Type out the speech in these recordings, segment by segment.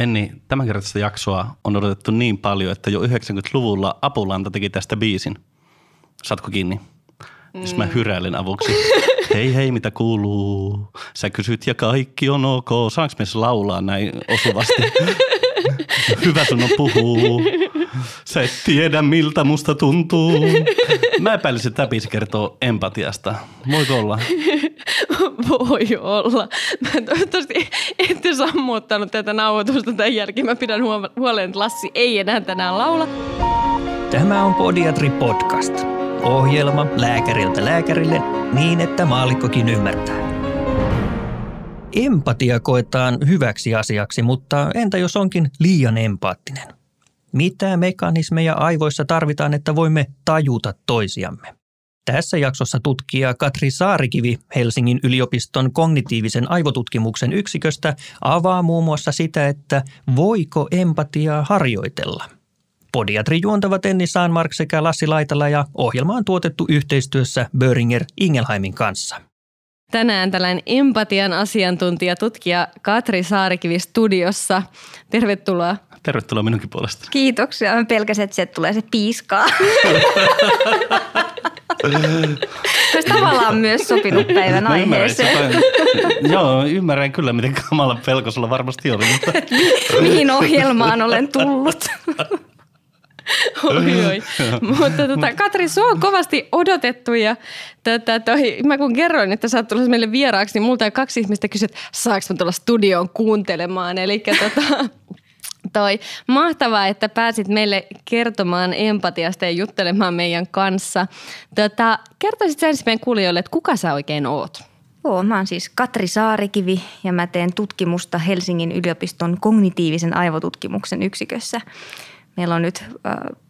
Enni, tämänkertaista jaksoa on odotettu niin paljon, että jo 90-luvulla Apulanta teki tästä biisin. Saatko kiinni? Mm. Jos mä hyräilen avuksi. hei hei, mitä kuuluu? Sä kysyt ja kaikki on ok. Saanko me laulaa näin osuvasti? Hyvä sun on puhuu. Sä et tiedä, miltä musta tuntuu. Mä epäilisin, että tämä biisi kertoo empatiasta. Voiko olla? Voi olla. Mä toivottavasti ette sammuttanut tätä nauhoitusta tämän jälkeen. Mä pidän huolen, että Lassi ei enää tänään laula. Tämä on Podiatri Podcast. Ohjelma lääkäriltä lääkärille niin, että maalikkokin ymmärtää. Empatia koetaan hyväksi asiaksi, mutta entä jos onkin liian empaattinen? Mitä mekanismeja aivoissa tarvitaan, että voimme tajuta toisiamme? Tässä jaksossa tutkija Katri Saarikivi Helsingin yliopiston kognitiivisen aivotutkimuksen yksiköstä avaa muun muassa sitä, että voiko empatiaa harjoitella. Podiatri juontavat Enni Saanmark sekä Lassi Laitala ja ohjelma on tuotettu yhteistyössä Böringer Ingelheimin kanssa. Tänään tällainen empatian asiantuntija, tutkija Katri Saarikivi studiossa. Tervetuloa. Tervetuloa minunkin puolesta. Kiitoksia. Mä pelkäsin, että sieltä tulee se piiskaa. Olisi tavallaan myös sopinut päivän aiheeseen. joo, ymmärrän kyllä, miten kamala pelko sulla varmasti oli. Mutta... Mihin ohjelmaan olen tullut. oi, oi. Mutta tota, Katri, sua on kovasti odotettu ja tota, toi, mä kun kerroin, että sä oot tulossa meille vieraaksi, niin multa kaksi ihmistä kysyi, että saanko mä tulla studioon kuuntelemaan. Eli tota, toi, mahtavaa, että pääsit meille kertomaan empatiasta ja juttelemaan meidän kanssa. Tota, kertoisit ensin meidän kuulijoille, että kuka sä oikein oot? Joo, mä oon siis Katri Saarikivi ja mä teen tutkimusta Helsingin yliopiston kognitiivisen aivotutkimuksen yksikössä. Meillä on nyt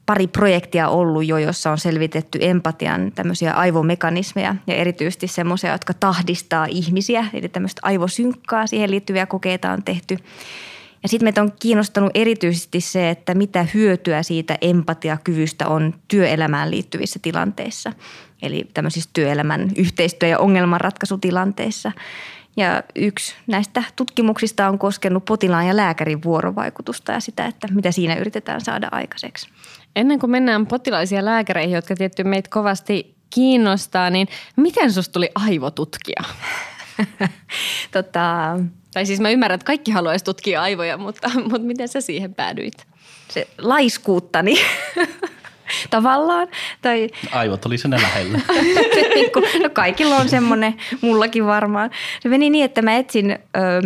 pari projektia ollut jo, jossa on selvitetty empatian tämmöisiä aivomekanismeja ja erityisesti semmoisia, jotka tahdistaa ihmisiä. Eli tämmöistä aivosynkkaa, siihen liittyviä kokeita on tehty. Ja sitten meitä on kiinnostanut erityisesti se, että mitä hyötyä siitä empatiakyvystä on työelämään liittyvissä tilanteissa. Eli tämmöisissä työelämän yhteistyö- ja ongelmanratkaisutilanteissa. Ja yksi näistä tutkimuksista on koskenut potilaan ja lääkärin vuorovaikutusta ja sitä, että mitä siinä yritetään saada aikaiseksi. Ennen kuin mennään potilaisia lääkäreihin, jotka tietty meitä kovasti kiinnostaa, niin miten susta tuli aivotutkija? tota, tai siis mä ymmärrän, että kaikki haluaisi tutkia aivoja, mutta, mutta miten sä siihen päädyit? Se laiskuuttani tavallaan. Tai... Aivot oli sinne lähellä. no kaikilla on semmoinen, mullakin varmaan. Se meni niin, että mä etsin... Öö,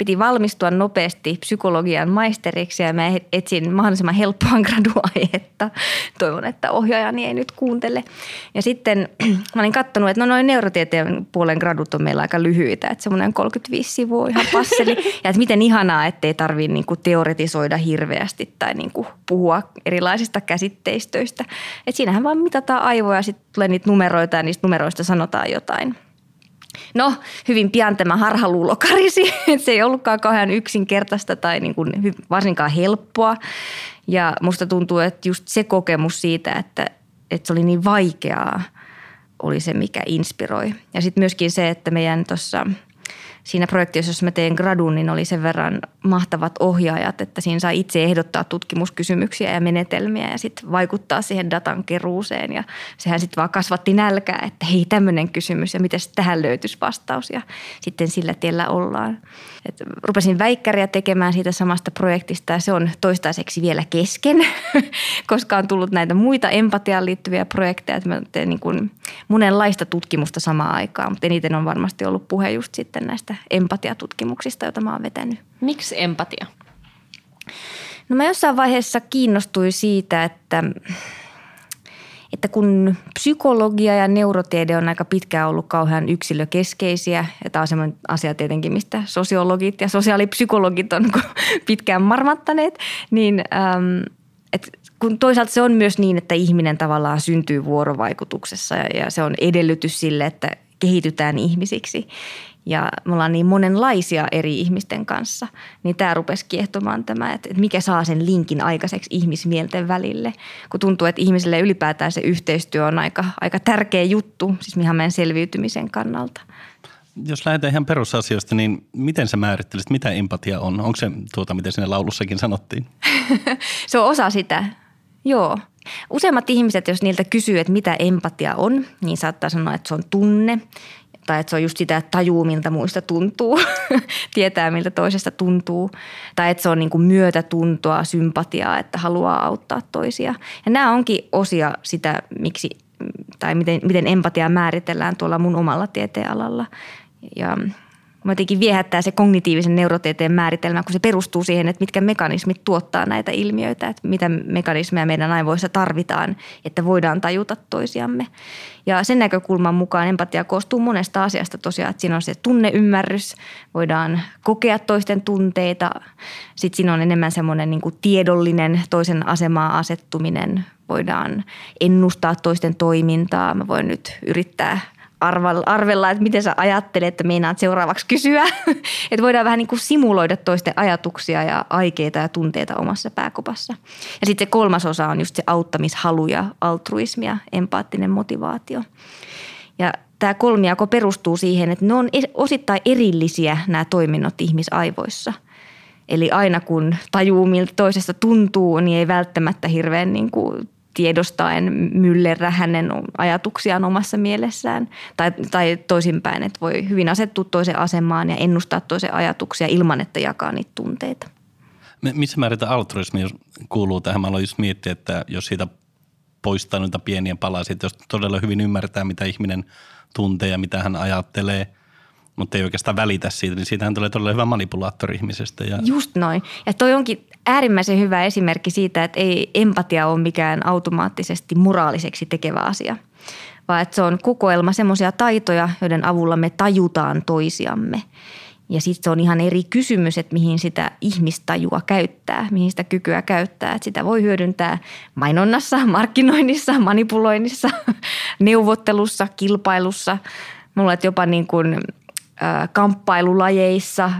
piti valmistua nopeasti psykologian maisteriksi ja mä etsin mahdollisimman helppoa graduaihetta. Toivon, että ohjaajani ei nyt kuuntele. Ja sitten mä olin katsonut, että no noin neurotieteen puolen gradut on meillä aika lyhyitä, että semmoinen 35 sivua ihan passeli. Ja että miten ihanaa, ettei tarvitse niinku teoretisoida hirveästi tai niinku puhua erilaisista käsitteistöistä. Että siinähän vaan mitataan aivoja ja sitten tulee niitä numeroita ja niistä numeroista sanotaan jotain – No, hyvin pian tämä harhaluulo karisi, että se ei ollutkaan kauhean yksinkertaista tai niin kuin varsinkaan helppoa. Ja musta tuntuu, että just se kokemus siitä, että, että se oli niin vaikeaa, oli se, mikä inspiroi. Ja sitten myöskin se, että meidän tuossa – siinä projektissa, jossa mä teen gradun, niin oli sen verran mahtavat ohjaajat, että siinä sai itse ehdottaa tutkimuskysymyksiä ja menetelmiä ja sitten vaikuttaa siihen datan keruuseen. Ja sehän sitten vaan kasvatti nälkää, että hei tämmöinen kysymys ja miten tähän löytyisi vastaus ja sitten sillä tiellä ollaan. Et rupesin väikkäriä tekemään siitä samasta projektista ja se on toistaiseksi vielä kesken, koska on tullut näitä muita empatiaan liittyviä projekteja. Että mä teen niin kuin monenlaista tutkimusta samaan aikaan, mutta eniten on varmasti ollut puhe just sitten näistä empatiatutkimuksista, joita mä oon vetänyt. Miksi empatia? No mä jossain vaiheessa kiinnostuin siitä, että että kun psykologia ja neurotiede on aika pitkään ollut kauhean yksilökeskeisiä, ja tämä on sellainen asia tietenkin, mistä sosiologit ja sosiaalipsykologit on pitkään marmattaneet, niin äm, et kun toisaalta se on myös niin, että ihminen tavallaan syntyy vuorovaikutuksessa ja, ja se on edellytys sille, että kehitytään ihmisiksi ja me ollaan niin monenlaisia eri ihmisten kanssa, niin tämä rupesi kiehtomaan tämä, että mikä saa sen linkin aikaiseksi ihmismielten välille. Kun tuntuu, että ihmisille ylipäätään se yhteistyö on aika, aika tärkeä juttu, siis ihan meidän selviytymisen kannalta. Jos lähdetään ihan perusasioista, niin miten sä määrittelisit, mitä empatia on? Onko se tuota, miten sinne laulussakin sanottiin? Se on osa sitä, joo. Useimmat ihmiset, jos niiltä kysyy, että mitä empatia on, niin saattaa sanoa, että se on tunne tai että se on just sitä, että tajuu miltä muista tuntuu, tietää miltä toisesta tuntuu. Tai että se on niin kuin myötätuntoa, sympatiaa, että haluaa auttaa toisia. Ja nämä onkin osia sitä, miksi tai miten, miten empatiaa määritellään tuolla mun omalla tieteenalalla. Ja Mä jotenkin viehättää se kognitiivisen neurotieteen määritelmä, kun se perustuu siihen, että mitkä mekanismit tuottaa näitä ilmiöitä, että mitä mekanismeja meidän aivoissa tarvitaan, että voidaan tajuta toisiamme. Ja sen näkökulman mukaan empatia koostuu monesta asiasta tosiaan, että siinä on se tunneymmärrys, voidaan kokea toisten tunteita, sitten siinä on enemmän semmoinen niin tiedollinen toisen asemaa asettuminen, voidaan ennustaa toisten toimintaa, mä voin nyt yrittää – arvella, että miten sä ajattelet, että meinaat seuraavaksi kysyä. että voidaan vähän niin kuin simuloida toisten ajatuksia ja aikeita ja tunteita omassa pääkopassa. Ja sitten se kolmas osa on just se auttamishalu ja altruismi ja empaattinen motivaatio. Ja tämä kolmiako perustuu siihen, että ne on osittain erillisiä nämä toiminnot ihmisaivoissa. Eli aina kun tajuu, miltä toisesta tuntuu, niin ei välttämättä hirveän niin kuin tiedostaen myllerrä hänen ajatuksiaan omassa mielessään. Tai, tai toisinpäin, että voi hyvin asettua toisen asemaan ja ennustaa toisen ajatuksia ilman, että jakaa niitä tunteita. Missä määrin altruismi kuuluu tähän? Mä aloin just miettiä, että jos siitä poistaa noita pieniä palasia, että jos todella hyvin ymmärtää, mitä ihminen tuntee ja mitä hän ajattelee – mutta ei oikeastaan välitä siitä, niin siitähän tulee todella hyvä manipulaattori ihmisestä. Ja... Just noin. Ja toi onkin äärimmäisen hyvä esimerkki siitä, että ei empatia ole mikään automaattisesti moraaliseksi tekevä asia, vaan että se on kokoelma semmoisia taitoja, joiden avulla me tajutaan toisiamme. Ja sitten se on ihan eri kysymys, että mihin sitä ihmistajua käyttää, mihin sitä kykyä käyttää. Että sitä voi hyödyntää mainonnassa, markkinoinnissa, manipuloinnissa, neuvottelussa, kilpailussa. Mulla jopa niin kuin kamppailulajeissa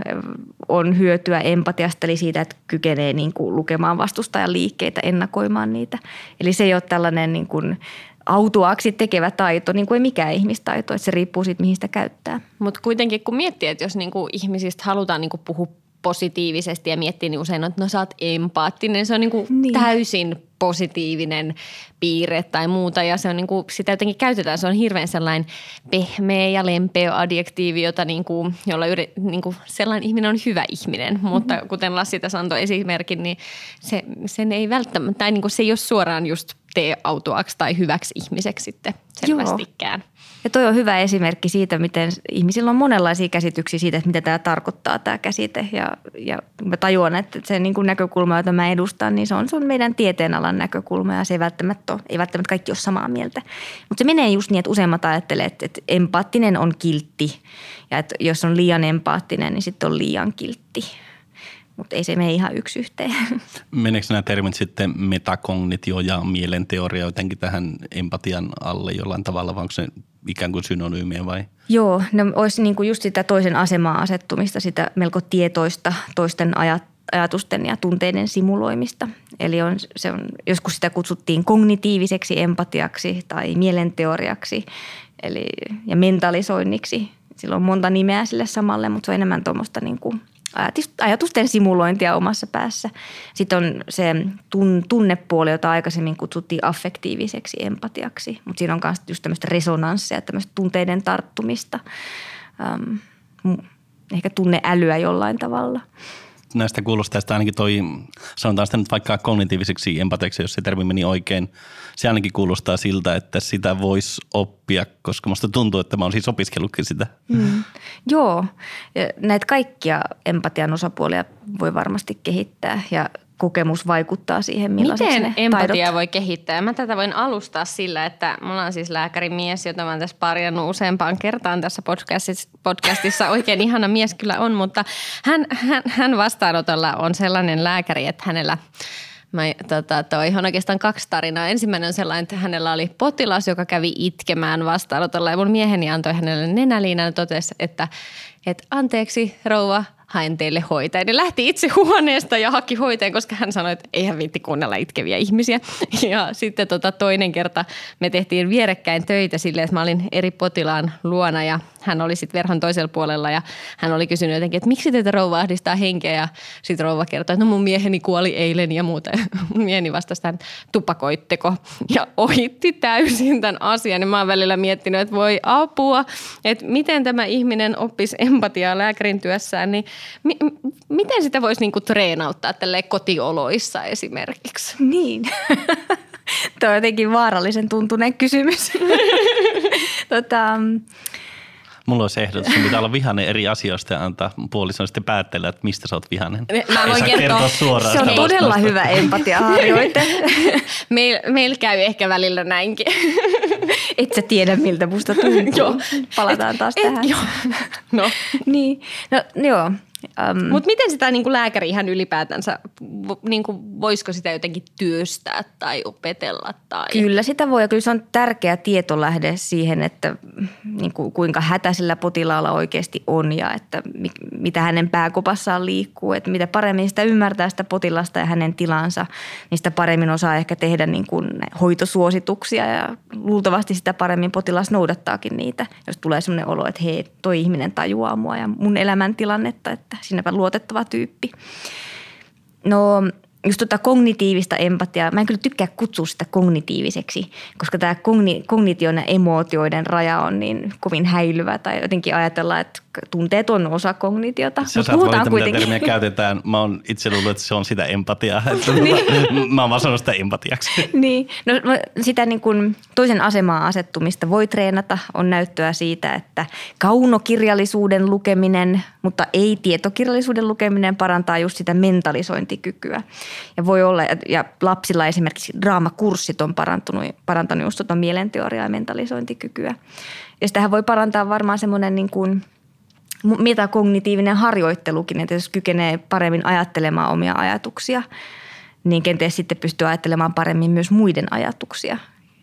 on hyötyä empatiasta, eli siitä, että kykenee niin kuin lukemaan vastustajan liikkeitä, ennakoimaan niitä. Eli se ei ole tällainen niin kuin autuaksi tekevä taito, niin kuin ei mikään ihmistaito, että se riippuu siitä, mihin sitä käyttää. Mutta kuitenkin kun miettii, että jos niin kuin ihmisistä halutaan niin kuin puhua positiivisesti ja miettii, niin usein, että no sä oot empaattinen. Se on niin kuin niin. täysin positiivinen piirre tai muuta ja se on niin kuin, sitä jotenkin käytetään. Se on hirveän sellainen pehmeä ja lempeä adjektiivi, jota niin kuin, jolla yri, niin kuin sellainen ihminen on hyvä ihminen. Mm-hmm. Mutta kuten Lassi tässä antoi esimerkin, niin se, sen ei välttämättä, tai niin kuin se ei ole suoraan just tee autuaksi tai hyväksi ihmiseksi sitten selvästikään. Joo. Ja toi on hyvä esimerkki siitä, miten ihmisillä on monenlaisia käsityksiä siitä, että mitä tämä tarkoittaa tämä käsite. Ja, ja mä tajuan, että se niin kuin näkökulma, jota mä edustan, niin se on, se on meidän tieteenalan näkökulma ja se ei välttämättä, ole, ei välttämättä kaikki ole samaa mieltä. Mutta se menee just niin, että useimmat ajattelee, että, että empaattinen on kiltti ja että jos on liian empaattinen, niin sitten on liian kiltti mutta ei se mene ihan yksi yhteen. Meneekö nämä termit sitten metakognitio ja mielenteoria jotenkin tähän empatian alle jollain tavalla, vai onko se ikään kuin synonyymiä vai? Joo, ne olisi niin kuin just sitä toisen asemaa asettumista, sitä melko tietoista toisten ajat, ajatusten ja tunteiden simuloimista. Eli on, se on, joskus sitä kutsuttiin kognitiiviseksi empatiaksi tai mielenteoriaksi eli, ja mentalisoinniksi. Sillä on monta nimeä sille samalle, mutta se on enemmän tuommoista niin kuin ajatusten simulointia omassa päässä. Sitten on se tunnepuoli, jota aikaisemmin kutsuttiin affektiiviseksi empatiaksi, mutta siinä on myös just tämmöistä resonanssia, tämmöistä tunteiden tarttumista, ehkä tunneälyä jollain tavalla näistä kuulostaa ainakin toi, sanotaan sitä nyt vaikka kognitiiviseksi empatiaksi, jos se termi meni oikein. Se ainakin kuulostaa siltä, että sitä voisi oppia, koska musta tuntuu, että mä oon siis opiskellutkin sitä. Mm. Joo, näitä kaikkia empatian osapuolia voi varmasti kehittää ja kokemus vaikuttaa siihen, millaiseksi Miten empatia taidot... voi kehittää? Mä tätä voin alustaa sillä, että mulla on siis lääkärimies, jota mä oon tässä parjannut useampaan kertaan tässä podcastissa. podcastissa. Oikein ihana mies kyllä on, mutta hän, hän, hän vastaanotolla on sellainen lääkäri, että hänellä Mä, tota, toi on oikeastaan kaksi tarinaa. Ensimmäinen on sellainen, että hänellä oli potilas, joka kävi itkemään vastaanotolla ja mun mieheni antoi hänelle nenäliinan ja totesi, että, että anteeksi rouva, haen teille hoitajan. Ja lähti itse huoneesta ja haki hoitajan, koska hän sanoi, että eihän viitti kuunnella itkeviä ihmisiä. Ja sitten tota toinen kerta me tehtiin vierekkäin töitä silleen, että mä olin eri potilaan luona ja hän oli sitten verhon toisella puolella ja hän oli kysynyt jotenkin, että miksi teitä rouva ahdistaa henkeä ja sitten rouva kertoi, että no mun mieheni kuoli eilen ja muuta. Mun mieheni vastasi tämän, tupakoitteko ja ohitti täysin tämän asian. Ja mä oon välillä miettinyt, että voi apua, että miten tämä ihminen oppisi empatiaa lääkärin työssään, niin mi- miten sitä voisi niinku treenauttaa tälle kotioloissa esimerkiksi? Niin. Tuo on jotenkin vaarallisen tuntuneen kysymys. tota, Mulla olisi ehdotus, että pitää olla vihainen eri asioista ja antaa puolison sitten päättellä, että mistä sä oot vihainen. Mä voin kertoa- kertoa suoraan se on todella vastausta. hyvä empatiaharjoite. Meillä meil käy ehkä välillä näinkin. Et sä tiedä, miltä musta tuntuu. Joo. Palataan taas tähän. joo. No. niin. No joo. Um, Mutta miten sitä niin kuin lääkäri ihan ylipäätänsä, niin kuin, voisiko sitä jotenkin työstää tai opetella? Tai... Kyllä sitä voi ja kyllä se on tärkeä tietolähde siihen, että niin kuin, kuinka hätäisellä potilaalla oikeasti on ja että mi, mitä hänen pääkopassaan liikkuu. Että mitä paremmin sitä ymmärtää sitä potilasta ja hänen tilansa, niin sitä paremmin osaa ehkä tehdä niin kuin hoitosuosituksia ja luultavasti sitä paremmin potilas noudattaakin niitä, jos tulee sellainen olo, että hei, toi ihminen tajuaa mua ja mun elämäntilannetta, että sinäpä luotettava tyyppi. No just tota kognitiivista empatiaa, mä en kyllä tykkää kutsua sitä kognitiiviseksi, koska tämä kogni, kognition ja emootioiden raja on niin kovin häilyvä tai jotenkin ajatella, että tunteet on osa kognitiota. Sä Mut saat valita, mitä kuitenkin. termiä käytetään. Mä oon itse luullut, että se on sitä empatiaa. Mä oon vaan sanonut sitä empatiaksi. niin, no sitä niin kuin toisen asemaan asettumista voi treenata. On näyttöä siitä, että kaunokirjallisuuden lukeminen, mutta ei tietokirjallisuuden lukeminen parantaa just sitä mentalisointikykyä. Ja voi olla, ja lapsilla esimerkiksi draamakurssit on parantunut, parantanut just tuota mielenteoriaa ja mentalisointikykyä. Ja sitähän voi parantaa varmaan semmoinen niin kuin – metakognitiivinen harjoittelukin, että jos kykenee paremmin ajattelemaan omia ajatuksia, niin kenties sitten pystyy ajattelemaan paremmin myös muiden ajatuksia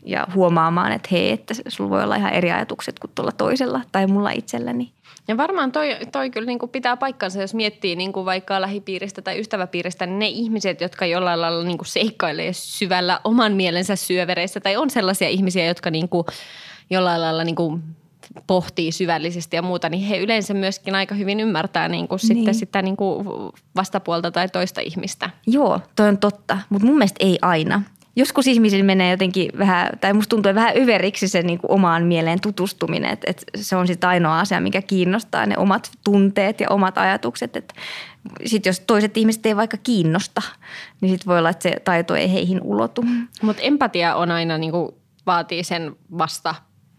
ja huomaamaan, että hei, että sulla voi olla ihan eri ajatukset kuin tuolla toisella tai mulla itselläni. Ja varmaan toi, toi kyllä niin kuin pitää paikkansa, jos miettii niin kuin vaikka lähipiiristä tai ystäväpiiristä, niin ne ihmiset, jotka jollain lailla niin kuin seikkailee syvällä oman mielensä syövereissä tai on sellaisia ihmisiä, jotka niin kuin jollain lailla niin kuin pohtii syvällisesti ja muuta, niin he yleensä myöskin aika hyvin ymmärtää niin kuin Niin. sitten sitä niin kuin vastapuolta tai toista ihmistä. Joo, toi on totta, mutta mun mielestä ei aina. Joskus ihmisillä menee jotenkin vähän, tai musta tuntuu vähän yveriksi se niin kuin omaan mieleen tutustuminen, että, että se on sitten ainoa asia, mikä kiinnostaa, ne omat tunteet ja omat ajatukset. Sitten jos toiset ihmiset ei vaikka kiinnosta, niin sitten voi olla, että se taito ei heihin ulotu. Mutta empatia on aina niin kuin vaatii sen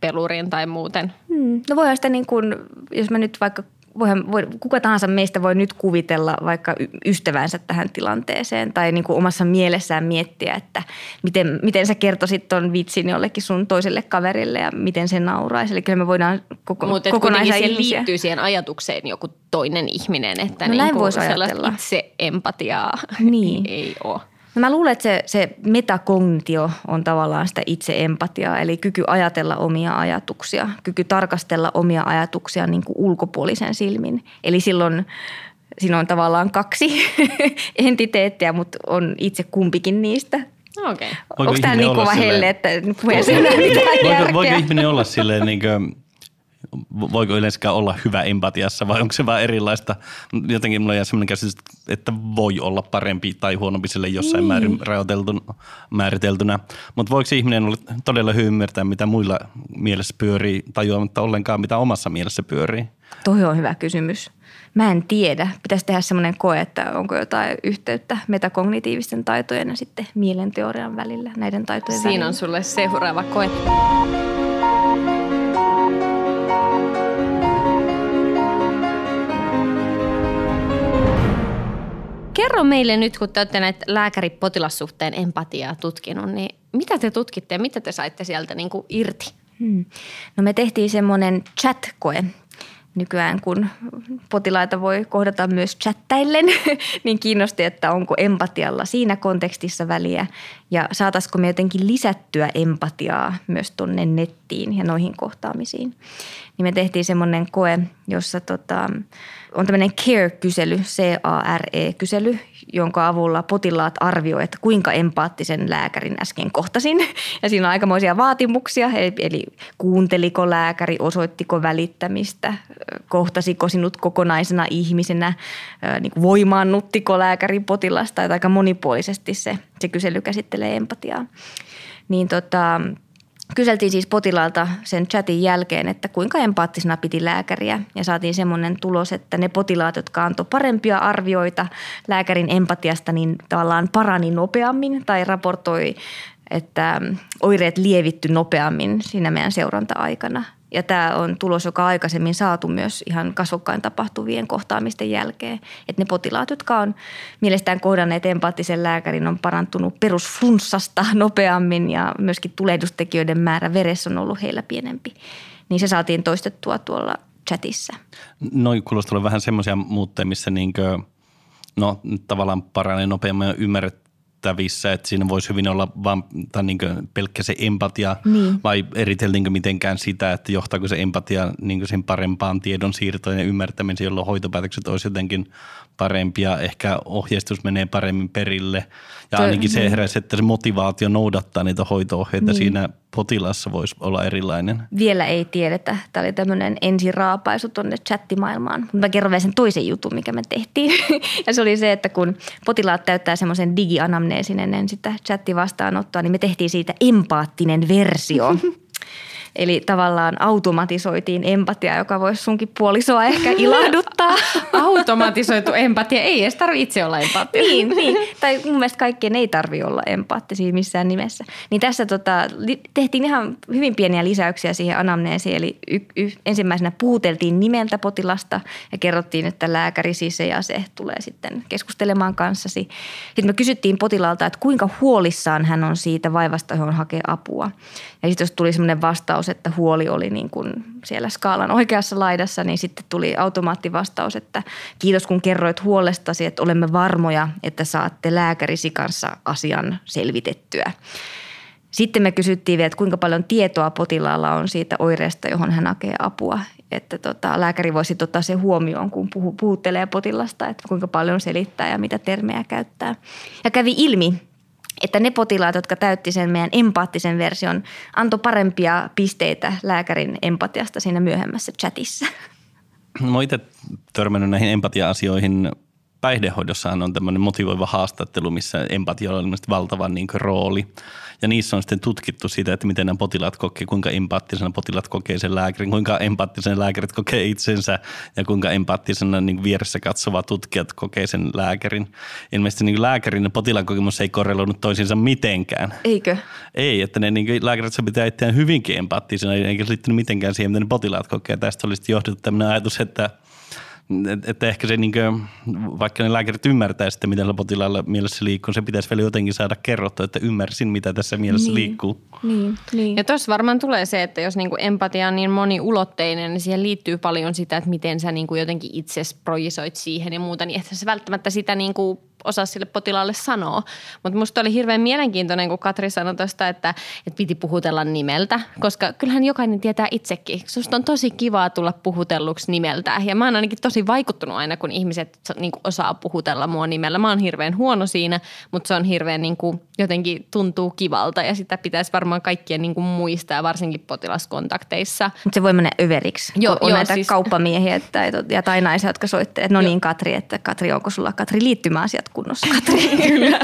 vastapelurin tai muuten. Hmm. No voihan sitä niin kuin, jos mä nyt vaikka, voihan, voi, kuka tahansa meistä voi nyt kuvitella vaikka ystävänsä tähän tilanteeseen tai niin kuin omassa mielessään miettiä, että miten, miten sä kertoisit ton vitsin jollekin sun toiselle kaverille ja miten se nauraisi. Eli kyllä me voidaan koko, Mutta kokonaisia ihmisiä. liittyy siihen ajatukseen joku toinen ihminen, että No niin näin kuin voisi sellaista ajatella. itse empatiaa Niin. ei ole. No mä luulen, että se, se metakognitio on tavallaan sitä itse empatiaa, eli kyky ajatella omia ajatuksia, kyky tarkastella omia ajatuksia niin kuin ulkopuolisen silmin. Eli silloin siinä on tavallaan kaksi entiteettiä, mutta on itse kumpikin niistä. Okei. Okay. Voiko Onko tämä niin olla kova helle, että puheessa ei ole mitään Voiko, järkeä? voiko ihminen olla silleen niin kuin, voiko yleensäkään olla hyvä empatiassa vai onko se vaan erilaista? Jotenkin mulla jää sellainen käsitys, että voi olla parempi tai huonompi sille jossain niin. määrin määriteltynä. Mutta voiko ihminen olla todella hyvin ymmärtää, mitä muilla mielessä pyörii, tajuamatta ollenkaan, mitä omassa mielessä pyörii? Toi on hyvä kysymys. Mä en tiedä. Pitäisi tehdä semmoinen koe, että onko jotain yhteyttä metakognitiivisten taitojen ja sitten mielenteorian välillä, näiden taitojen Siinä välillä. on sulle seuraava koe. Kerro meille nyt, kun te olette näitä lääkäri-potilassuhteen empatiaa tutkinut, niin mitä te tutkitte ja mitä te saitte sieltä niin kuin irti? Hmm. No me tehtiin semmoinen chat-koe. Nykyään kun potilaita voi kohdata myös chattaillen, niin kiinnosti, että onko empatialla siinä kontekstissa väliä. Ja saataisiko me jotenkin lisättyä empatiaa myös tuonne nettiin ja noihin kohtaamisiin. Niin me tehtiin semmoinen koe, jossa tota, on tämmöinen CARE-kysely, C-A-R-E-kysely, jonka avulla potilaat arvioivat, että kuinka empaattisen lääkärin äsken kohtasin. Ja siinä on aikamoisia vaatimuksia, eli, eli kuunteliko lääkäri, osoittiko välittämistä, kohtasiko sinut kokonaisena ihmisenä, niin voimaannuttiko lääkäri potilasta, että aika monipuolisesti se, se kysely käsittelee empatiaa. Niin tota, Kyseltiin siis potilaalta sen chatin jälkeen, että kuinka empaattisena piti lääkäriä ja saatiin semmoinen tulos, että ne potilaat, jotka antoi parempia arvioita lääkärin empatiasta, niin tavallaan parani nopeammin tai raportoi, että oireet lievitty nopeammin siinä meidän seuranta-aikana – ja tämä on tulos, joka on aikaisemmin saatu myös ihan kasvokkain tapahtuvien kohtaamisten jälkeen. Että ne potilaat, jotka on mielestään kohdanneet empaattisen lääkärin, on parantunut perusflunssasta nopeammin ja myöskin tulehdustekijöiden määrä veressä on ollut heillä pienempi. Niin se saatiin toistettua tuolla chatissa. Noin kuulostaa vähän semmoisia muutteja, missä niinkö, no tavallaan paranee nopeammin ja ymmärret, nähtävissä, että siinä voisi hyvin olla vaan, tai niin pelkkä se empatia, niin. vai eriteltiinkö mitenkään sitä, että johtaako se empatia niin sen parempaan tiedon siirtoon ja ymmärtämiseen, jolloin hoitopäätökset olisi jotenkin parempia, ehkä ohjeistus menee paremmin perille. Ja ainakin se heräsi, että se motivaatio noudattaa niitä hoito-ohjeita niin. siinä potilassa voisi olla erilainen. Vielä ei tiedetä. Tämä oli tämmöinen ensiraapaisu tuonne chattimaailmaan. Mutta mä kerron vielä sen toisen jutun, mikä me tehtiin. ja se oli se, että kun potilaat täyttää semmoisen digianamneesin ennen sitä chattivastaanottoa, niin me tehtiin siitä empaattinen versio. Eli tavallaan automatisoitiin empatia, joka voisi sunkin puolisoa ehkä ilahduttaa. Automatisoitu empatia, ei edes tarvitse itse olla empaattinen. niin, niin, tai mun mielestä kaikkien ei tarvitse olla empaattisia missään nimessä. Niin tässä tota, tehtiin ihan hyvin pieniä lisäyksiä siihen anamneesiin, eli y- y- ensimmäisenä puhuteltiin nimeltä potilasta ja kerrottiin, että lääkäri siis se ja se tulee sitten keskustelemaan kanssasi. Sitten me kysyttiin potilaalta, että kuinka huolissaan hän on siitä vaivasta, johon hakee apua. Ja sitten jos tuli semmoinen vastaus, että huoli oli niin kuin siellä skaalan oikeassa laidassa, niin sitten tuli automaattivastaus, että kiitos kun kerroit huolestasi, että olemme varmoja, että saatte lääkärisi kanssa asian selvitettyä. Sitten me kysyttiin vielä, että kuinka paljon tietoa potilaalla on siitä oireesta, johon hän hakee apua. Että tota, lääkäri voisi ottaa se huomioon, kun puhu, puhuttelee potilasta, että kuinka paljon selittää ja mitä termejä käyttää. Ja kävi ilmi, että ne potilaat, jotka täytti sen meidän empaattisen version, antoi parempia pisteitä lääkärin empatiasta siinä myöhemmässä chatissa. Mä itse törmännyt näihin empatia-asioihin päihdehoidossahan on tämmöinen motivoiva haastattelu, missä empatiolla on valtava niin rooli. Ja niissä on sitten tutkittu sitä, että miten nämä potilaat kokee, kuinka empaattisena potilaat kokee sen lääkärin, kuinka empaattisena lääkärit kokee itsensä ja kuinka empaattisena niin vieressä katsova tutkijat kokee sen lääkärin. Ilmeisesti niin lääkärin ja potilaan kokemus ei korreloinut toisiinsa mitenkään. Eikö? Ei, että ne niin lääkärit pitää itseään hyvinkin empaattisena, eikä se liittynyt mitenkään siihen, miten ne potilaat kokee. Tästä olisi johdettu tämmöinen ajatus, että – että ehkä se, niin kuin, vaikka ne lääkärit ymmärtää sitten, miten potilaalla mielessä liikkuu, se pitäisi vielä jotenkin saada kerrottua, että ymmärsin, mitä tässä mielessä niin, liikkuu. Niin, niin. Ja tuossa varmaan tulee se, että jos niin kuin empatia on niin moniulotteinen, niin siihen liittyy paljon sitä, että miten sä niin kuin jotenkin itse projisoit siihen ja muuta, niin että se välttämättä sitä niin kuin osaa sille potilaalle sanoa. Mutta musta oli hirveän mielenkiintoinen, kun Katri sanoi tuosta, että, että piti puhutella nimeltä, koska kyllähän jokainen tietää itsekin. Susta on tosi kivaa tulla puhutelluksi nimeltä ja mä oon ainakin tosi vaikuttunut aina, kun ihmiset niin kuin osaa puhutella mua nimellä. Mä oon hirveän huono siinä, mutta se on hirveän niin kuin, jotenkin tuntuu kivalta ja sitä pitäisi varmaan kaikkien niin kuin muistaa, varsinkin potilaskontakteissa. Mutta se voi mennä överiksi, joo, on joo, näitä siis... kauppamiehiä tai, tai naisia, jotka soittaa, että no niin Katri, että Katri, onko sulla Katri liittymäasiat kunnossa, Katri. Kyllä.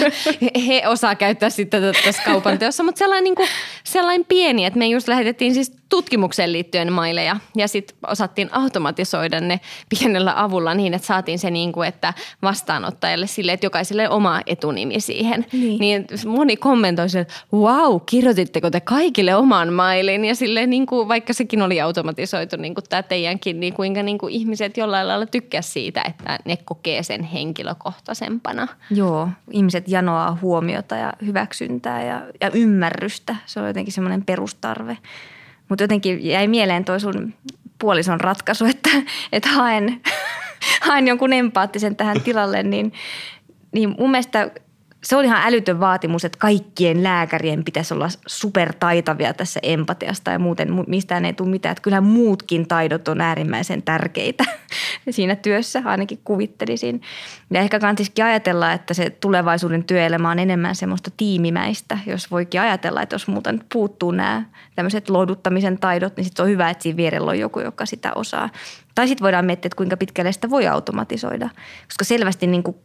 He osaa käyttää sitten tässä kaupan teossa, mutta sellainen, niin kuin, sellainen pieni, että me just lähetettiin siis tutkimukseen liittyen maileja ja sitten osattiin automatisoida ne pienellä avulla niin, että saatiin se niin kuin, että vastaanottajalle sille, että jokaiselle oma etunimi siihen. Niin, niin moni kommentoi että wow, kirjoititteko te kaikille oman mailin ja sille niin kuin, vaikka sekin oli automatisoitu niin kuin tämä teidänkin, niin kuinka niin kuin ihmiset jollain lailla tykkää siitä, että ne kokee sen henkilökohtaisempana. Joo, ihmiset janoaa huomiota ja hyväksyntää ja, ja ymmärrystä. Se on jotenkin semmoinen perustarve. Mutta jotenkin jäi mieleen toi sun puolison ratkaisu, että, että haen, haen jonkun empaattisen tähän tilalle, niin, niin mun mielestä se on ihan älytön vaatimus, että kaikkien lääkärien pitäisi olla supertaitavia tässä empatiasta ja muuten mistään ei tule mitään. Että kyllähän muutkin taidot on äärimmäisen tärkeitä siinä työssä, ainakin kuvittelisin. Ja ehkä kannattaisikin ajatella, että se tulevaisuuden työelämä on enemmän semmoista tiimimäistä, jos voikin ajatella, että jos muuten puuttuu nämä tämmöiset lohduttamisen taidot, niin sitten on hyvä, että siinä vierellä on joku, joka sitä osaa. Tai sitten voidaan miettiä, että kuinka pitkälle sitä voi automatisoida, koska selvästi niin kuin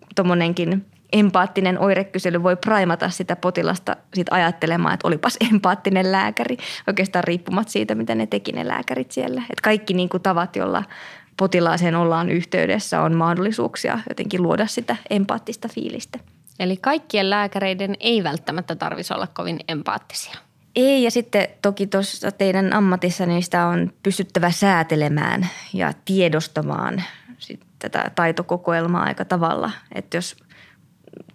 empaattinen oirekysely voi primata sitä potilasta sit ajattelemaan, että olipas empaattinen lääkäri, oikeastaan riippumatta siitä, mitä ne teki ne lääkärit siellä. Et kaikki niin kuin tavat, joilla potilaaseen ollaan yhteydessä, on mahdollisuuksia jotenkin luoda sitä empaattista fiilistä. Eli kaikkien lääkäreiden ei välttämättä tarvitsisi olla kovin empaattisia. Ei, ja sitten toki tuossa teidän ammatissa niin sitä on pystyttävä säätelemään ja tiedostamaan sit tätä taitokokoelmaa aika tavalla. Että jos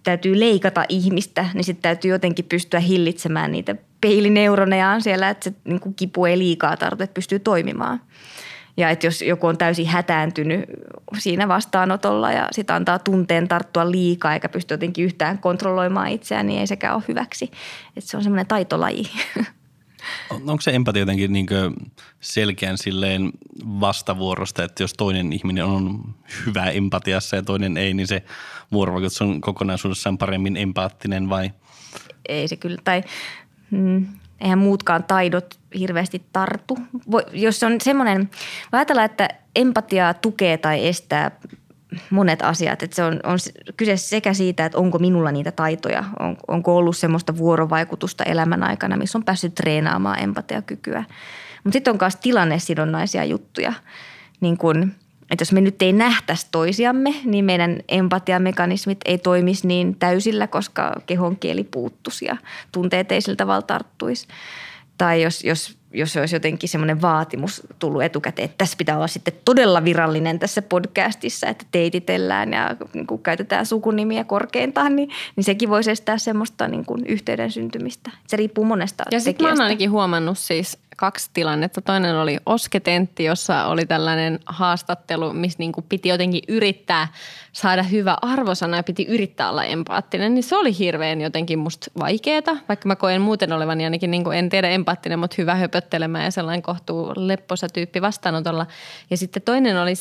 täytyy leikata ihmistä, niin sitten täytyy jotenkin pystyä hillitsemään niitä peilineuronejaan siellä, että se niin kuin kipu ei liikaa tarvitse, että pystyy toimimaan. Ja että jos joku on täysin hätääntynyt siinä vastaanotolla ja sitä antaa tunteen tarttua liikaa eikä pysty jotenkin yhtään kontrolloimaan itseään, niin ei sekään ole hyväksi. Että se on semmoinen taitolaji. Onko se empatia jotenkin niin selkeän silleen vastavuorosta, että jos toinen ihminen on hyvä empatiassa ja toinen ei, niin se vuorovaikutus on kokonaisuudessaan paremmin empaattinen vai? Ei se kyllä, tai mm, eihän muutkaan taidot hirveästi tartu. Voi, jos on semmoinen, ajatellaan, että empatiaa tukee tai estää monet asiat. Että se on, on kyse sekä siitä, että onko minulla niitä taitoja, on, onko ollut semmoista vuorovaikutusta elämän aikana, missä on päässyt treenaamaan empatiakykyä. Mutta sitten on myös tilannesidonnaisia juttuja, niin kun, että jos me nyt ei nähtäisi toisiamme, niin meidän empatiamekanismit ei toimisi niin täysillä, koska kehon kieli puuttuisi ja tunteet ei sillä tavalla tarttuisi. Tai jos, jos jos olisi jotenkin semmoinen vaatimus tullut etukäteen, että tässä pitää olla sitten todella virallinen tässä podcastissa, että teititellään ja niin kuin käytetään sukunimiä korkeintaan, niin, niin sekin voisi estää semmoista niin kuin yhteyden syntymistä. Se riippuu monesta Ja sitten mä oon ainakin huomannut siis kaksi tilannetta. Toinen oli osketentti, jossa oli tällainen haastattelu, missä niin kuin piti jotenkin yrittää saada hyvä arvosana ja piti yrittää olla empaattinen. Niin se oli hirveän jotenkin musta vaikeeta, vaikka mä koen muuten olevani ainakin niin kuin en tiedä empaattinen, mutta hyvä höpöttelemään ja sellainen kohtuu lepposa tyyppi vastaanotolla. Ja sitten toinen oli,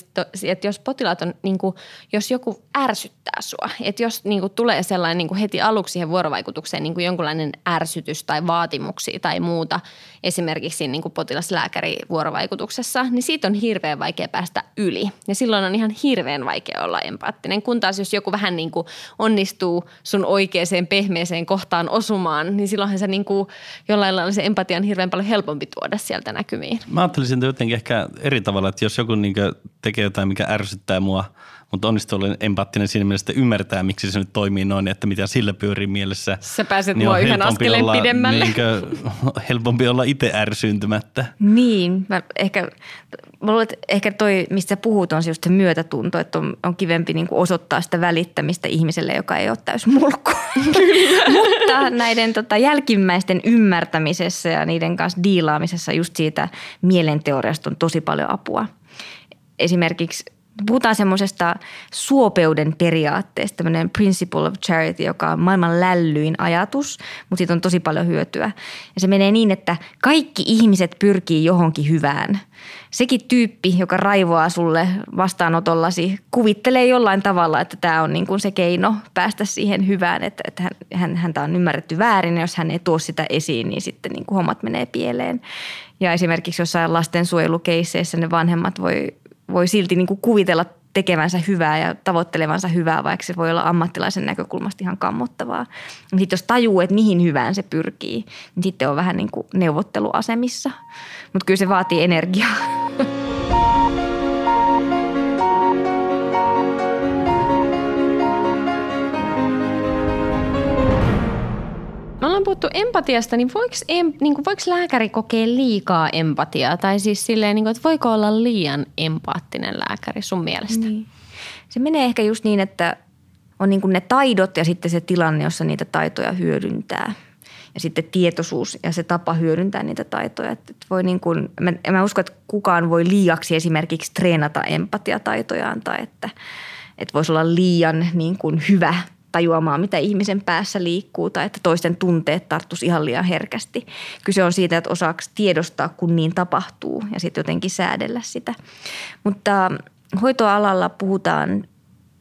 että jos potilaat on, niin kuin, jos joku ärsyttää sua, että jos niin kuin tulee sellainen niin kuin heti aluksi siihen vuorovaikutukseen niin kuin jonkunlainen ärsytys tai vaatimuksia tai muuta, esimerkiksi niin kuin potilaslääkäri vuorovaikutuksessa, niin siitä on hirveän vaikea päästä yli. Ja silloin on ihan hirveän vaikea olla empaattinen, kun taas jos joku vähän niin kuin onnistuu sun oikeaan pehmeeseen kohtaan osumaan, niin silloinhan se niin kuin jollain lailla se empatia on hirveän paljon helpompi tuoda sieltä näkymiin. Mä ajattelisin jotenkin ehkä eri tavalla, että jos joku niin tekee jotain, mikä ärsyttää mua – mutta onnistuu olla empaattinen siinä mielessä, että ymmärtää, miksi se nyt toimii noin, että mitä sillä pyörii mielessä. Sä pääset niin mua yhden askeleen olla, pidemmälle. Niinkö, helpompi olla itse ärsyntymättä. Niin, mä ehkä, mä luulen, että ehkä toi, mistä sä puhut, on just se myötätunto, että on, on kivempi niin kuin osoittaa sitä välittämistä ihmiselle, joka ei ole täys mulkku. Mutta näiden tota, jälkimmäisten ymmärtämisessä ja niiden kanssa diilaamisessa just siitä mielenteoriasta on tosi paljon apua. Esimerkiksi puhutaan semmoisesta suopeuden periaatteesta, tämmöinen principle of charity, joka on maailman lällyin ajatus, mutta siitä on tosi paljon hyötyä. Ja se menee niin, että kaikki ihmiset pyrkii johonkin hyvään. Sekin tyyppi, joka raivoaa sulle vastaanotollasi, kuvittelee jollain tavalla, että tämä on niin kuin se keino päästä siihen hyvään, että, että hän, häntä on ymmärretty väärin ja jos hän ei tuo sitä esiin, niin sitten niin kuin hommat menee pieleen. Ja esimerkiksi jossain lastensuojelukeisseissä ne vanhemmat voi voi silti niin kuin kuvitella tekevänsä hyvää ja tavoittelevansa hyvää, vaikka se voi olla ammattilaisen näkökulmasta ihan kammottavaa. Sitten jos tajuu, että mihin hyvään se pyrkii, niin sitten on vähän niin kuin neuvotteluasemissa. Mutta kyllä se vaatii energiaa. Ollaan puhuttu empatiasta, niin voiko, em, niin kuin, voiko lääkäri kokea liikaa empatiaa? Tai siis silleen, niin kuin, että voiko olla liian empaattinen lääkäri sun mielestä? Niin. Se menee ehkä just niin, että on niin kuin ne taidot ja sitten se tilanne, jossa niitä taitoja hyödyntää. Ja sitten tietoisuus ja se tapa hyödyntää niitä taitoja. Että voi niin kuin, mä, mä uskon, että kukaan voi liiaksi esimerkiksi treenata empatiataitojaan tai että, että voisi olla liian niin kuin hyvä – tajuamaan, mitä ihmisen päässä liikkuu tai että toisten tunteet tarttuisi ihan liian herkästi. Kyse on siitä, että osaako tiedostaa, kun niin tapahtuu ja sitten jotenkin säädellä sitä. Mutta hoitoalalla puhutaan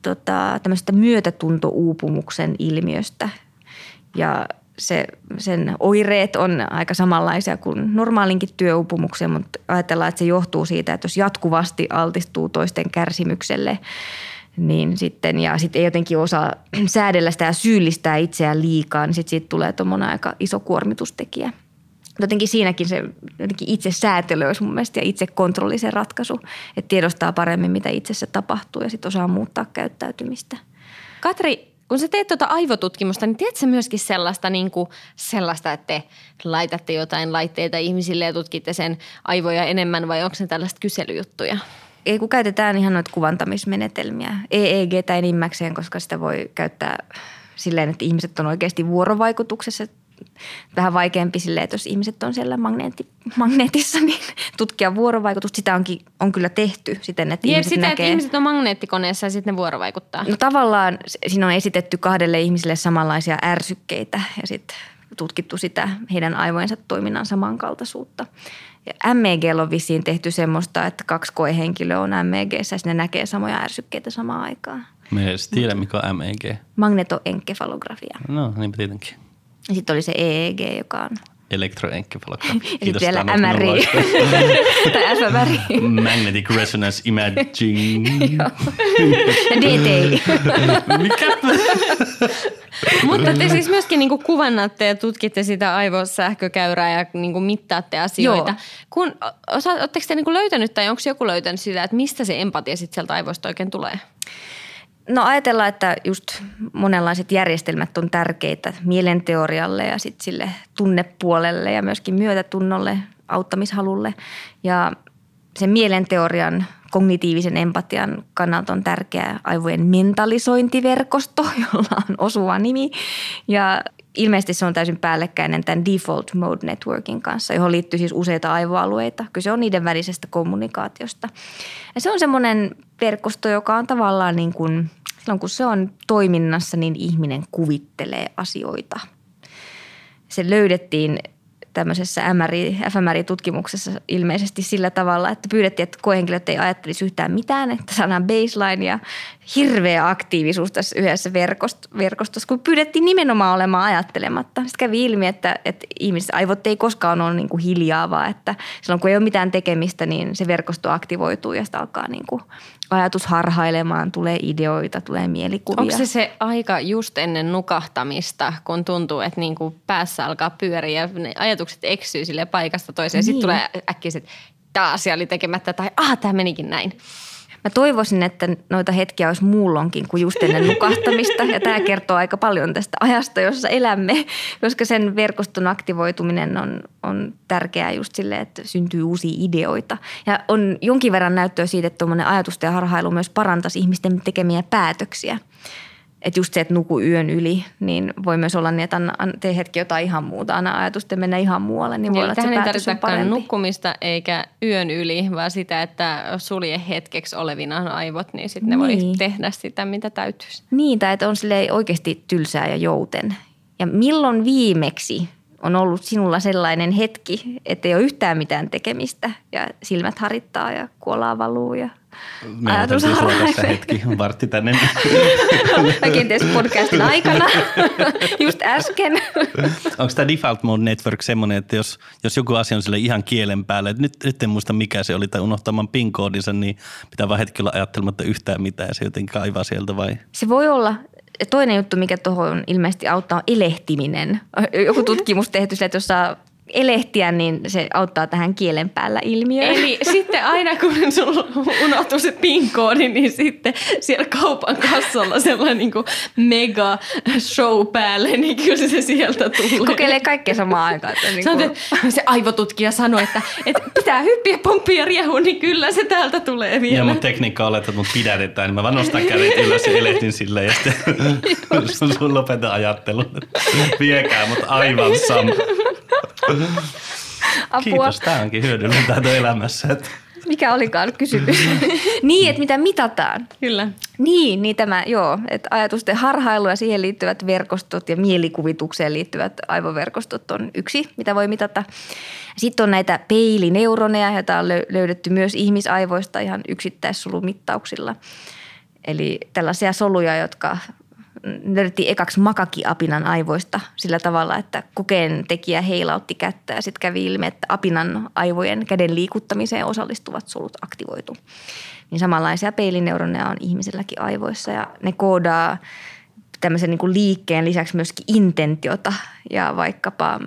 tota, tämmöisestä myötätuntouupumuksen ilmiöstä ja se, sen oireet on aika samanlaisia kuin normaalinkin työuupumuksen, mutta ajatellaan, että se johtuu siitä, että jos jatkuvasti altistuu toisten kärsimykselle, niin sitten, ja sitten ei jotenkin osaa säädellä sitä ja syyllistää itseään liikaa, niin sitten siitä tulee tuommoinen aika iso kuormitustekijä. Jotenkin siinäkin se jotenkin itse säätely olisi mun mielestä ja itse kontrolli se ratkaisu, että tiedostaa paremmin, mitä itsessä tapahtuu ja sitten osaa muuttaa käyttäytymistä. Katri, kun sä teet tuota aivotutkimusta, niin teet sä myöskin sellaista, niin kuin, sellaista, että te laitatte jotain laitteita ihmisille ja tutkitte sen aivoja enemmän vai onko se tällaista kyselyjuttuja? Ei kun käytetään ihan noita kuvantamismenetelmiä. EEG enimmäkseen, koska sitä voi käyttää silleen, että ihmiset on oikeasti vuorovaikutuksessa vähän vaikeampi silleen, että jos ihmiset on siellä magneetti, magneetissa, niin tutkia vuorovaikutusta. Sitä onkin, on kyllä tehty siten, että Jep, ihmiset sitä, näkee. että ihmiset on magneettikoneessa ja sitten ne vuorovaikuttaa. No tavallaan siinä on esitetty kahdelle ihmiselle samanlaisia ärsykkeitä ja sitten tutkittu sitä heidän aivojensa toiminnan samankaltaisuutta. Ja MEG on vissiin tehty semmoista, että kaksi koehenkilöä on MEGssä ja ne näkee samoja ärsykkeitä samaan aikaan. Me ei edes tiedä, mikä on MEG. Magnetoenkefalografia. No, niin tietenkin. Ja sitten oli se EEG, joka on Elektroenkephalografi. ja sitten vielä MRI tai fMRI Magnetic Resonance Imaging. ja DTI. Mikä? Mutta te siis myöskin niinku kuvannatte ja tutkitte sitä aivosähkökäyrää ja niinku mittaatte asioita. Joo. Kun, osa, oletteko te niinku löytänyt tai onko joku löytänyt sitä, että mistä se empatia sitten sieltä aivoista oikein tulee? No ajatellaan, että just monenlaiset järjestelmät on tärkeitä mielenteorialle ja sitten sille tunnepuolelle ja myöskin myötätunnolle, auttamishalulle. Ja sen mielenteorian kognitiivisen empatian kannalta on tärkeä aivojen mentalisointiverkosto, jolla on osuva nimi. Ja ilmeisesti se on täysin päällekkäinen tämän default mode networkin kanssa, johon liittyy siis useita aivoalueita. Kyse on niiden välisestä kommunikaatiosta. Ja se on semmoinen verkosto, joka on tavallaan niin kuin, silloin kun se on toiminnassa, niin ihminen kuvittelee asioita. Se löydettiin tämmöisessä MRI, FMRI-tutkimuksessa ilmeisesti sillä tavalla, että pyydettiin, että koehenkilöt ei ajattelisi yhtään mitään, että saadaan baseline ja hirveä aktiivisuus tässä yhdessä verkost- verkostossa, kun pyydettiin nimenomaan olemaan ajattelematta. Sitten kävi ilmi, että, että ihmiset aivot ei koskaan ole niin kuin hiljaa, vaan että silloin kun ei ole mitään tekemistä, niin se verkosto aktivoituu ja sitä alkaa niin kuin ajatus harhailemaan, tulee ideoita, tulee mielikuvia. Onko se se aika just ennen nukahtamista, kun tuntuu, että niinku päässä alkaa pyöriä ja ne ajatukset eksyy sille paikasta toiseen. Niin. Niin. Sitten tulee äkkiä se, että tämä asia oli tekemättä tai ah, tämä menikin näin. Mä toivoisin, että noita hetkiä olisi muulloinkin kuin just ennen nukahtamista. Ja tämä kertoo aika paljon tästä ajasta, jossa elämme, koska sen verkoston aktivoituminen on, on tärkeää just sille, että syntyy uusia ideoita. Ja on jonkin verran näyttöä siitä, että tuommoinen ajatusten harhailu myös parantaisi ihmisten tekemiä päätöksiä. Että just se, että nuku yön yli, niin voi myös olla niin, että anna, tee hetki jotain ihan muuta, anna ajatusten mennä ihan muualle, niin voi Eli olla, että se ei päätös on tarvitakaan parempi. nukkumista eikä yön yli, vaan sitä, että sulje hetkeksi olevina aivot, niin sitten ne voi Niin. tehdä sitä, mitä täytyisi. Niin, tai että on oikeasti tylsää ja jouten. Ja milloin viimeksi on ollut sinulla sellainen hetki, että ei ole yhtään mitään tekemistä ja silmät harittaa ja kuolaa valuu ja Meidän ajatus tässä hetki, vartti tänne. Tai kenties podcastin aikana, just äsken. Onko tämä default mode network semmoinen, että jos, jos joku asia on sille ihan kielen päällä, että nyt, nyt en muista mikä se oli, tai unohtamaan PIN-koodinsa, niin pitää vaan hetki olla ajattelematta yhtään mitään ja se jotenkin kaivaa sieltä vai? Se voi olla, toinen juttu, mikä tuohon ilmeisesti auttaa, on elehtiminen. Joku tutkimus tehty sille, että jos saa elehtiä, niin se auttaa tähän kielen päällä ilmiöön. Eli sitten aina kun sulla unohtuu se PIN-koodi, niin sitten siellä kaupan kassalla sellainen niin kuin mega show päälle, niin kyllä se sieltä tulee. Kokeilee kaikkea samaan aikaan. Että niin Sä kuin, että se aivotutkija sanoi, että, että pitää hyppiä, pomppia ja riehua, niin kyllä se täältä tulee vielä. Ja mun tekniikka on, että mut pidätetään, niin mä vaan nostan kädet ylös ja elehtin silleen ja sitten sun, sun lopeta ajattelun. Viekää mut aivan sama. Apua. Kiitos, tää onkin hyödyllistä elämässä. Että Mikä olikaan kysymys? niin, että mitä mitataan. Kyllä. Niin, niin tämä, joo, että ajatusten harhailu ja siihen liittyvät verkostot ja mielikuvitukseen liittyvät aivoverkostot on yksi, mitä voi mitata. Sitten on näitä peilineuroneja, joita on löydetty myös ihmisaivoista ihan yksittäissolumittauksilla. Eli tällaisia soluja, jotka löydettiin ekaksi makakiapinan aivoista sillä tavalla, että kokeen tekijä heilautti kättä ja sitten kävi ilmi, että apinan aivojen käden liikuttamiseen osallistuvat solut aktivoitu. Niin samanlaisia peilineuroneja on ihmiselläkin aivoissa ja ne koodaa tämmöisen niin kuin liikkeen lisäksi myöskin intentiota ja vaikkapa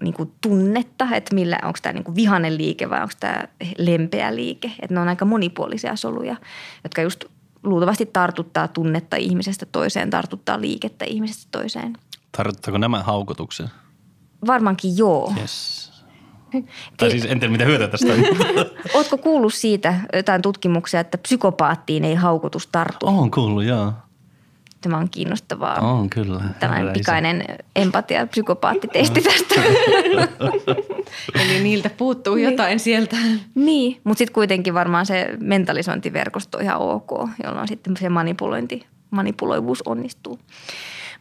niin kuin tunnetta, että millä, onko tämä niin vihanen liike vai onko tämä lempeä liike. Että ne on aika monipuolisia soluja, jotka just luultavasti tartuttaa tunnetta ihmisestä toiseen, tartuttaa liikettä ihmisestä toiseen. Tartuttaako nämä haukotuksen? Varmaankin joo. Yes. Tai siis en tiedä, mitä hyötyä tästä on. Ootko kuullut siitä jotain tutkimuksia, että psykopaattiin ei haukotus tartu? Oon kuullut, joo. Tämä on kiinnostavaa. On kyllä. Tämän pikainen empatia psykopaattitesti tästä. Eli niiltä puuttuu jotain sieltä. niin, mutta sitten kuitenkin varmaan se mentalisointiverkosto on ihan ok, jolloin sitten se manipulointi, manipuloivuus onnistuu.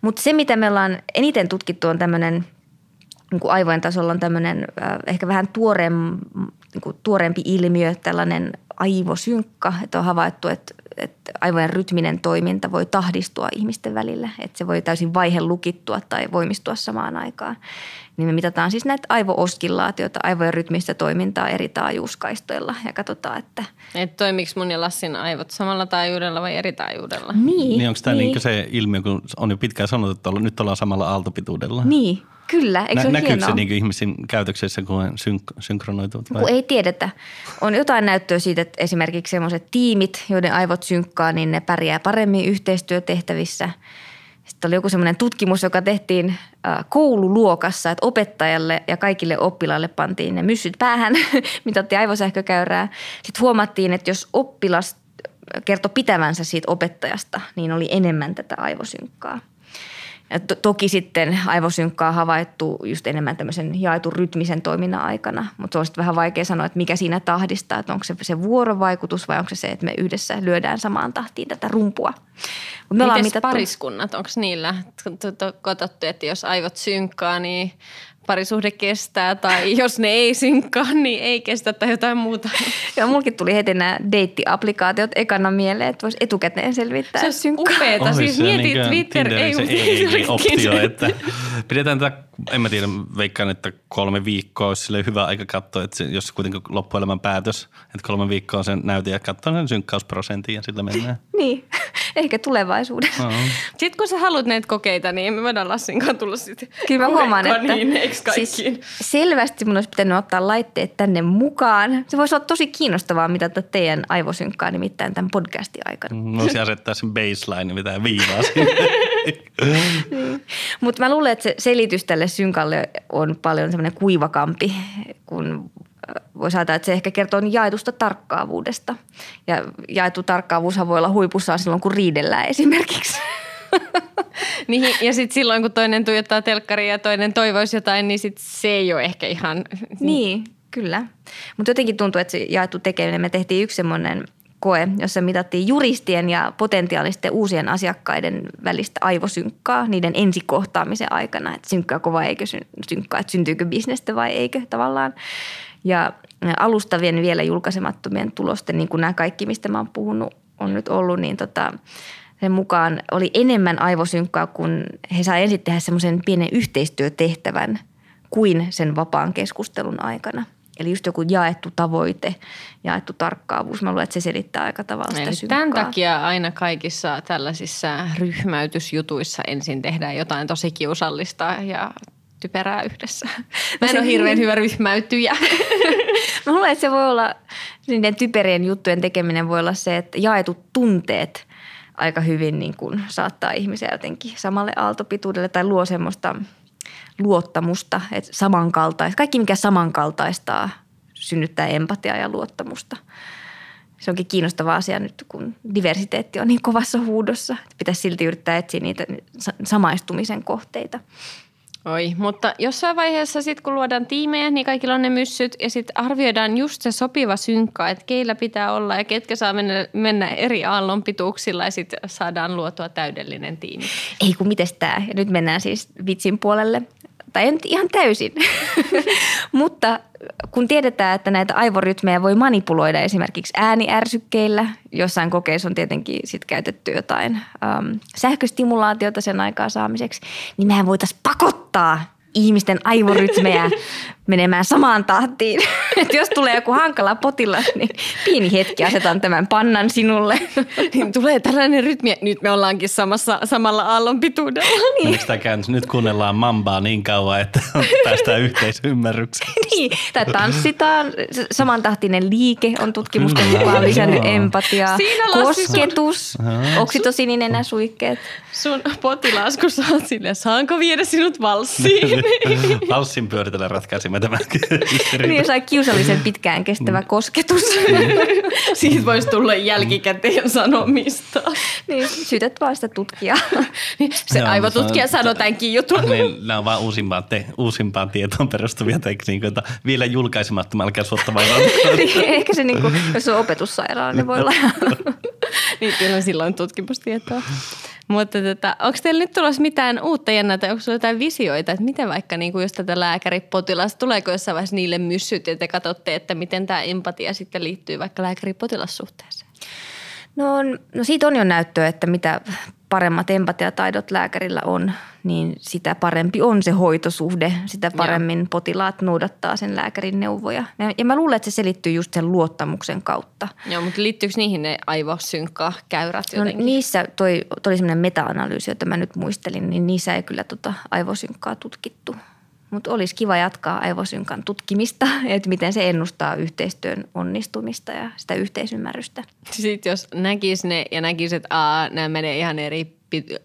Mutta se, mitä me ollaan eniten tutkittu, on tämmöinen niin kuin aivojen tasolla on tämmöinen äh, ehkä vähän tuoreem, niin kuin tuoreempi ilmiö, tällainen aivosynkka, että on havaittu, että, että aivojen rytminen toiminta voi tahdistua ihmisten välillä, että se voi täysin vaihe lukittua tai voimistua samaan aikaan. Niin me mitataan siis näitä aivooskillaatioita, aivojen rytmistä toimintaa eri taajuuskaistoilla ja katsotaan, että Et toimiks mun ja Lassin aivot samalla taajuudella vai eri taajuudella? niin. Niin onko tämä niin. se ilmiö, kun on jo pitkään sanottu, että nyt ollaan samalla aaltopituudella? Niin, kyllä. Eikö se Nä, ole näkyykö hienoa? se niin ihmisen käytöksessä, kun he synk- synkronoituvat? Vai? Kun ei tiedetä. On jotain näyttöä siitä, että esimerkiksi sellaiset tiimit, joiden aivot synkkaa, niin ne pärjää paremmin yhteistyötehtävissä. Sitten oli joku semmoinen tutkimus, joka tehtiin äh, koululuokassa, että opettajalle ja kaikille oppilaille pantiin ne myssyt päähän, mitattiin aivosähkökäyrää. Sitten huomattiin, että jos oppilas kertoi pitävänsä siitä opettajasta, niin oli enemmän tätä aivosynkkaa. Ja to- toki sitten aivosynkkaa havaittu just enemmän tämmöisen jaetun rytmisen toiminnan aikana, mutta se on sitten vähän vaikea sanoa, että mikä siinä tahdistaa, että onko se se vuorovaikutus vai onko se se, että me yhdessä lyödään samaan tahtiin tätä rumpua. Mut me ollaan Mites mitattu- pariskunnat, onko niillä katsottu, että jos aivot synkkaa, niin parisuhde kestää tai jos ne ei synkkaa, niin ei kestä tai jotain muuta. Ja mulkin tuli heti nämä deittiaplikaatiot ekana mieleen, että voisi etukäteen selvittää. Se olisi synkkaa. upeeta. Siis mieti, niinkö Twitter ei, mutta- optio, että pidetään tätä, en mä tiedä, veikkaan, että kolme viikkoa olisi sille hyvä aika katsoa, että se, jos kuitenkin loppuelämän päätös, että kolme viikkoa on sen näytin ja katsoa sen synkkausprosentin ja sillä mennään. Niin, ehkä tulevaisuudessa. No. Sitten kun sä haluat näitä kokeita, niin me voidaan Lassin kanssa tulla sitten Kyllä mä huomaan, että niin, siis selvästi mun olisi pitänyt ottaa laitteet tänne mukaan. Se voisi olla tosi kiinnostavaa mitata teidän aivosynkkaa nimittäin tämän podcastin aikana. Mä voisin asettaa sen baseline, mitä viivaa sinne. Mutta mä luulen, että se selitys tälle synkalle on paljon semmoinen kuivakampi, kun äh, voi saada, että se ehkä kertoo jaetusta tarkkaavuudesta. Ja jaettu tarkkaavuushan voi olla huipussaan silloin, kun riidellään esimerkiksi. Niin, ja sitten silloin, kun toinen tuijottaa telkkaria ja toinen toivoisi jotain, niin sit se ei ole ehkä ihan... Niin, kyllä. Mutta jotenkin tuntuu, että se jaettu tekeminen, me tehtiin yksi semmoinen koe, jossa mitattiin juristien ja potentiaalisten uusien asiakkaiden välistä aivosynkkaa niiden ensikohtaamisen aikana, että synkkaako vai eikö syn- synkkaa, että syntyykö bisnestä vai eikö tavallaan. Ja alustavien vielä julkaisemattomien tulosten, niin kuin nämä kaikki, mistä mä oon puhunut, on nyt ollut, niin tota, sen mukaan oli enemmän aivosynkkaa, kun he saivat ensin tehdä semmoisen pienen yhteistyötehtävän kuin sen vapaan keskustelun aikana. Eli just joku jaettu tavoite, jaettu tarkkaavuus. Mä luulen, että se selittää aika tavalla sitä Eli synkkaa. tämän takia aina kaikissa tällaisissa ryhmäytysjutuissa ensin tehdään jotain tosi kiusallista ja typerää yhdessä. Mä en ole hirveän hyvä ryhmäytyjä. Mä luulen, että se voi olla, niiden typerien juttujen tekeminen voi olla se, että jaetut tunteet aika hyvin niin kuin saattaa ihmisiä jotenkin samalle aaltopituudelle tai luo semmoista luottamusta, että samankaltaista, kaikki mikä samankaltaistaa synnyttää empatiaa ja luottamusta. Se onkin kiinnostava asia nyt, kun diversiteetti on niin kovassa huudossa. Pitäisi silti yrittää etsiä niitä sa- samaistumisen kohteita. Oi, mutta jossain vaiheessa sitten kun luodaan tiimejä, niin kaikilla on ne myssyt ja sitten arvioidaan just se sopiva synkka, että keillä pitää olla ja ketkä saa mennä, mennä eri aallon pituuksilla ja sitten saadaan luotua täydellinen tiimi. Ei kun mites. Ja nyt mennään siis vitsin puolelle. Ei nyt ihan täysin. Mutta kun tiedetään, että näitä aivorytmejä voi manipuloida esimerkiksi ääniärsykkeillä, jossain kokeissa on tietenkin sit käytetty jotain äm, sähköstimulaatiota sen aikaa saamiseksi, niin mehän voitaisiin pakottaa ihmisten aivorytmejä menemään samaan tahtiin. että jos tulee joku hankala potilas, niin pieni hetki asetan tämän pannan sinulle. niin tulee tällainen rytmi, nyt me ollaankin samassa, samalla aallon pituudella. niin. Sitä käännös. Nyt kuunnellaan mambaa niin kauan, että päästään yhteisymmärrykseen. niin, tai tanssitaan. Samantahtinen liike on tutkimusten mukaan lisännyt empatiaa. Siinä Kosketus, sun... oksitosininen nämä suikkeet. Sun potilas, kun sä oot silleen, saanko viedä sinut valssiin? Valssin pyöritellä ratkaisimme tämän. niin, sai kiusallisen pitkään kestävä mm. kosketus. Siitä voisi tulla jälkikäteen sanomista. niin, syytät vaan sitä tutkijaa. Niin, se Joo, aivotutkija sanoo tämänkin jutun. Niin, nämä on vaan uusimpaan, te, uusimpaan tietoon perustuvia tekniikoita. Vielä julkaisematta, älkää suotta niin, Ehkä se, niin kuin, jos on opetussairaala, niin voi olla. niin, kyllä silloin tutkimustietoa. Mutta tota, onko teillä nyt tulossa mitään uutta jännää tai onko sinulla jotain visioita, että miten vaikka niin kuin jos tätä lääkäripotilasta, tuleeko jossain vaiheessa niille myssyt ja te katsotte, että miten tämä empatia sitten liittyy vaikka lääkäripotilassuhteeseen? No, no siitä on jo näyttöä, että mitä paremmat empatiataidot lääkärillä on, niin sitä parempi on se hoitosuhde. Sitä paremmin Joo. potilaat noudattaa sen lääkärin neuvoja. Ja mä luulen, että se selittyy just sen luottamuksen kautta. Joo, mutta liittyykö niihin ne aivosynkka-käyrät no, jotenkin? No, niissä, toi, toi oli semmoinen meta-analyysi, jota mä nyt muistelin, niin niissä ei kyllä tota aivosynkkaa tutkittu – mutta olisi kiva jatkaa aivosynkan tutkimista, että miten se ennustaa yhteistyön onnistumista ja sitä yhteisymmärrystä. Sitten jos näkisi ne ja näkisi, että aa, nämä menee ihan eri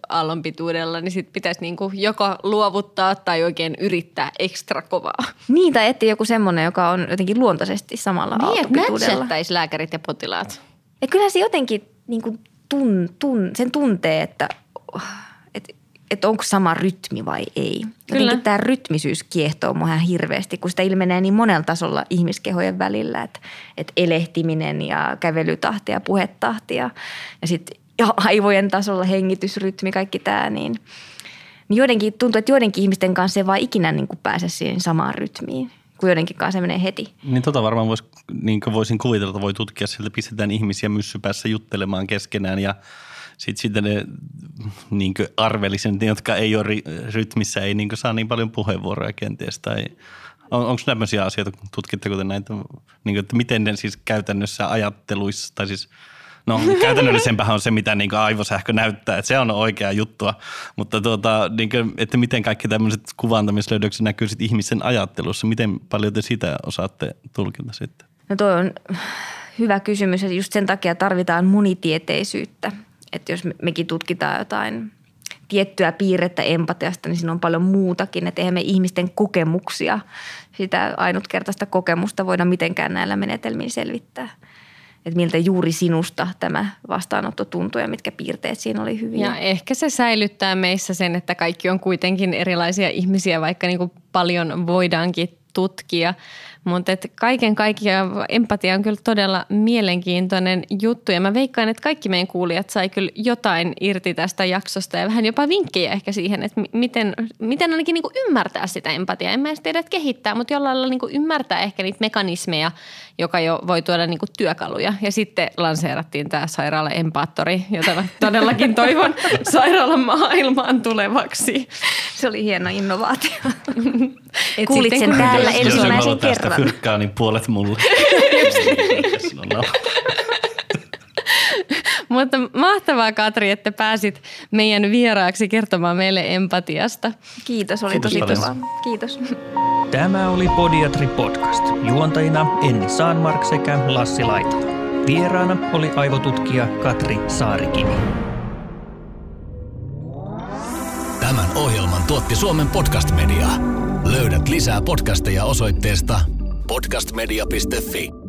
aallon pituudella, niin sitten pitäisi niinku joko luovuttaa tai oikein yrittää ekstra kovaa. Niin, tai etsiä joku semmoinen, joka on jotenkin luontaisesti samalla niin, aallonpituudella. Niin, lääkärit ja potilaat. Ja kyllä se jotenkin niinku tun, tun, sen tuntee, että että onko sama rytmi vai ei. Jotenkin tämä rytmisyys kiehtoo mua ihan hirveästi, kun sitä ilmenee niin monella tasolla ihmiskehojen välillä, että, että elehtiminen ja kävelytahti ja puhetahti ja, ja sitten aivojen tasolla hengitysrytmi, kaikki tämä, niin, niin joidenkin tuntuu, että joidenkin ihmisten kanssa ei vaan ikinä niin kuin pääse siihen samaan rytmiin kun joidenkin kanssa menee heti. Niin tota varmaan vois, niin voisin kuvitella, että voi tutkia sieltä, pistetään ihmisiä myssypäässä juttelemaan keskenään ja – sitten sit ne niin arvellisen, jotka ei ole rytmissä, ei niin saa niin paljon puheenvuoroja kenties. Tai on, onko tämmöisiä asioita, tutkitteko te näitä, niin kuin, että miten ne siis käytännössä ajatteluissa, tai siis No käytännöllisempähän on se, mitä niin aivosähkö näyttää, että se on oikea juttua, mutta tuota, niin kuin, että miten kaikki tämmöiset kuvantamislöydökset näkyy sitten ihmisen ajattelussa, miten paljon te sitä osaatte tulkita sitten? No toi on hyvä kysymys, että just sen takia tarvitaan monitieteisyyttä että jos mekin tutkitaan jotain tiettyä piirrettä empatiasta, niin siinä on paljon muutakin. Että eihän me ihmisten kokemuksia, sitä ainutkertaista kokemusta voida mitenkään näillä menetelmillä selvittää. Että miltä juuri sinusta tämä vastaanotto tuntui ja mitkä piirteet siinä oli hyviä. Ja ehkä se säilyttää meissä sen, että kaikki on kuitenkin erilaisia ihmisiä, vaikka niin kuin paljon voidaankin tutkia. Mutta kaiken kaikkiaan empatia on kyllä todella mielenkiintoinen juttu ja mä veikkaan, että kaikki meidän kuulijat sai kyllä jotain irti tästä jaksosta ja vähän jopa vinkkejä ehkä siihen, että miten, miten ainakin niin kuin ymmärtää sitä empatiaa. En mä edes tiedä, että kehittää, mutta jollain lailla niin kuin ymmärtää ehkä niitä mekanismeja, joka jo voi tuoda niin kuin työkaluja. Ja sitten lanseerattiin tämä sairaala-empaattori, jota mä todellakin toivon sairaalan maailmaan tulevaksi. Se oli hieno innovaatio. Kuulit sen täällä ensimmäisen kerran aivan. fyrkkaa, niin puolet mulle. Mutta mahtavaa Katri, että pääsit meidän vieraaksi kertomaan meille empatiasta. Kiitos, oli Kiitos tosi kiva. Kiitos. Tämä oli Podiatri Podcast. Juontajina Enni Saanmark sekä Lassi Laitala. Vieraana oli aivotutkija Katri Saarikivi. Tämän ohjelman tuotti Suomen Podcast Media. Löydät lisää podcasteja osoitteesta podcastmedia.fi.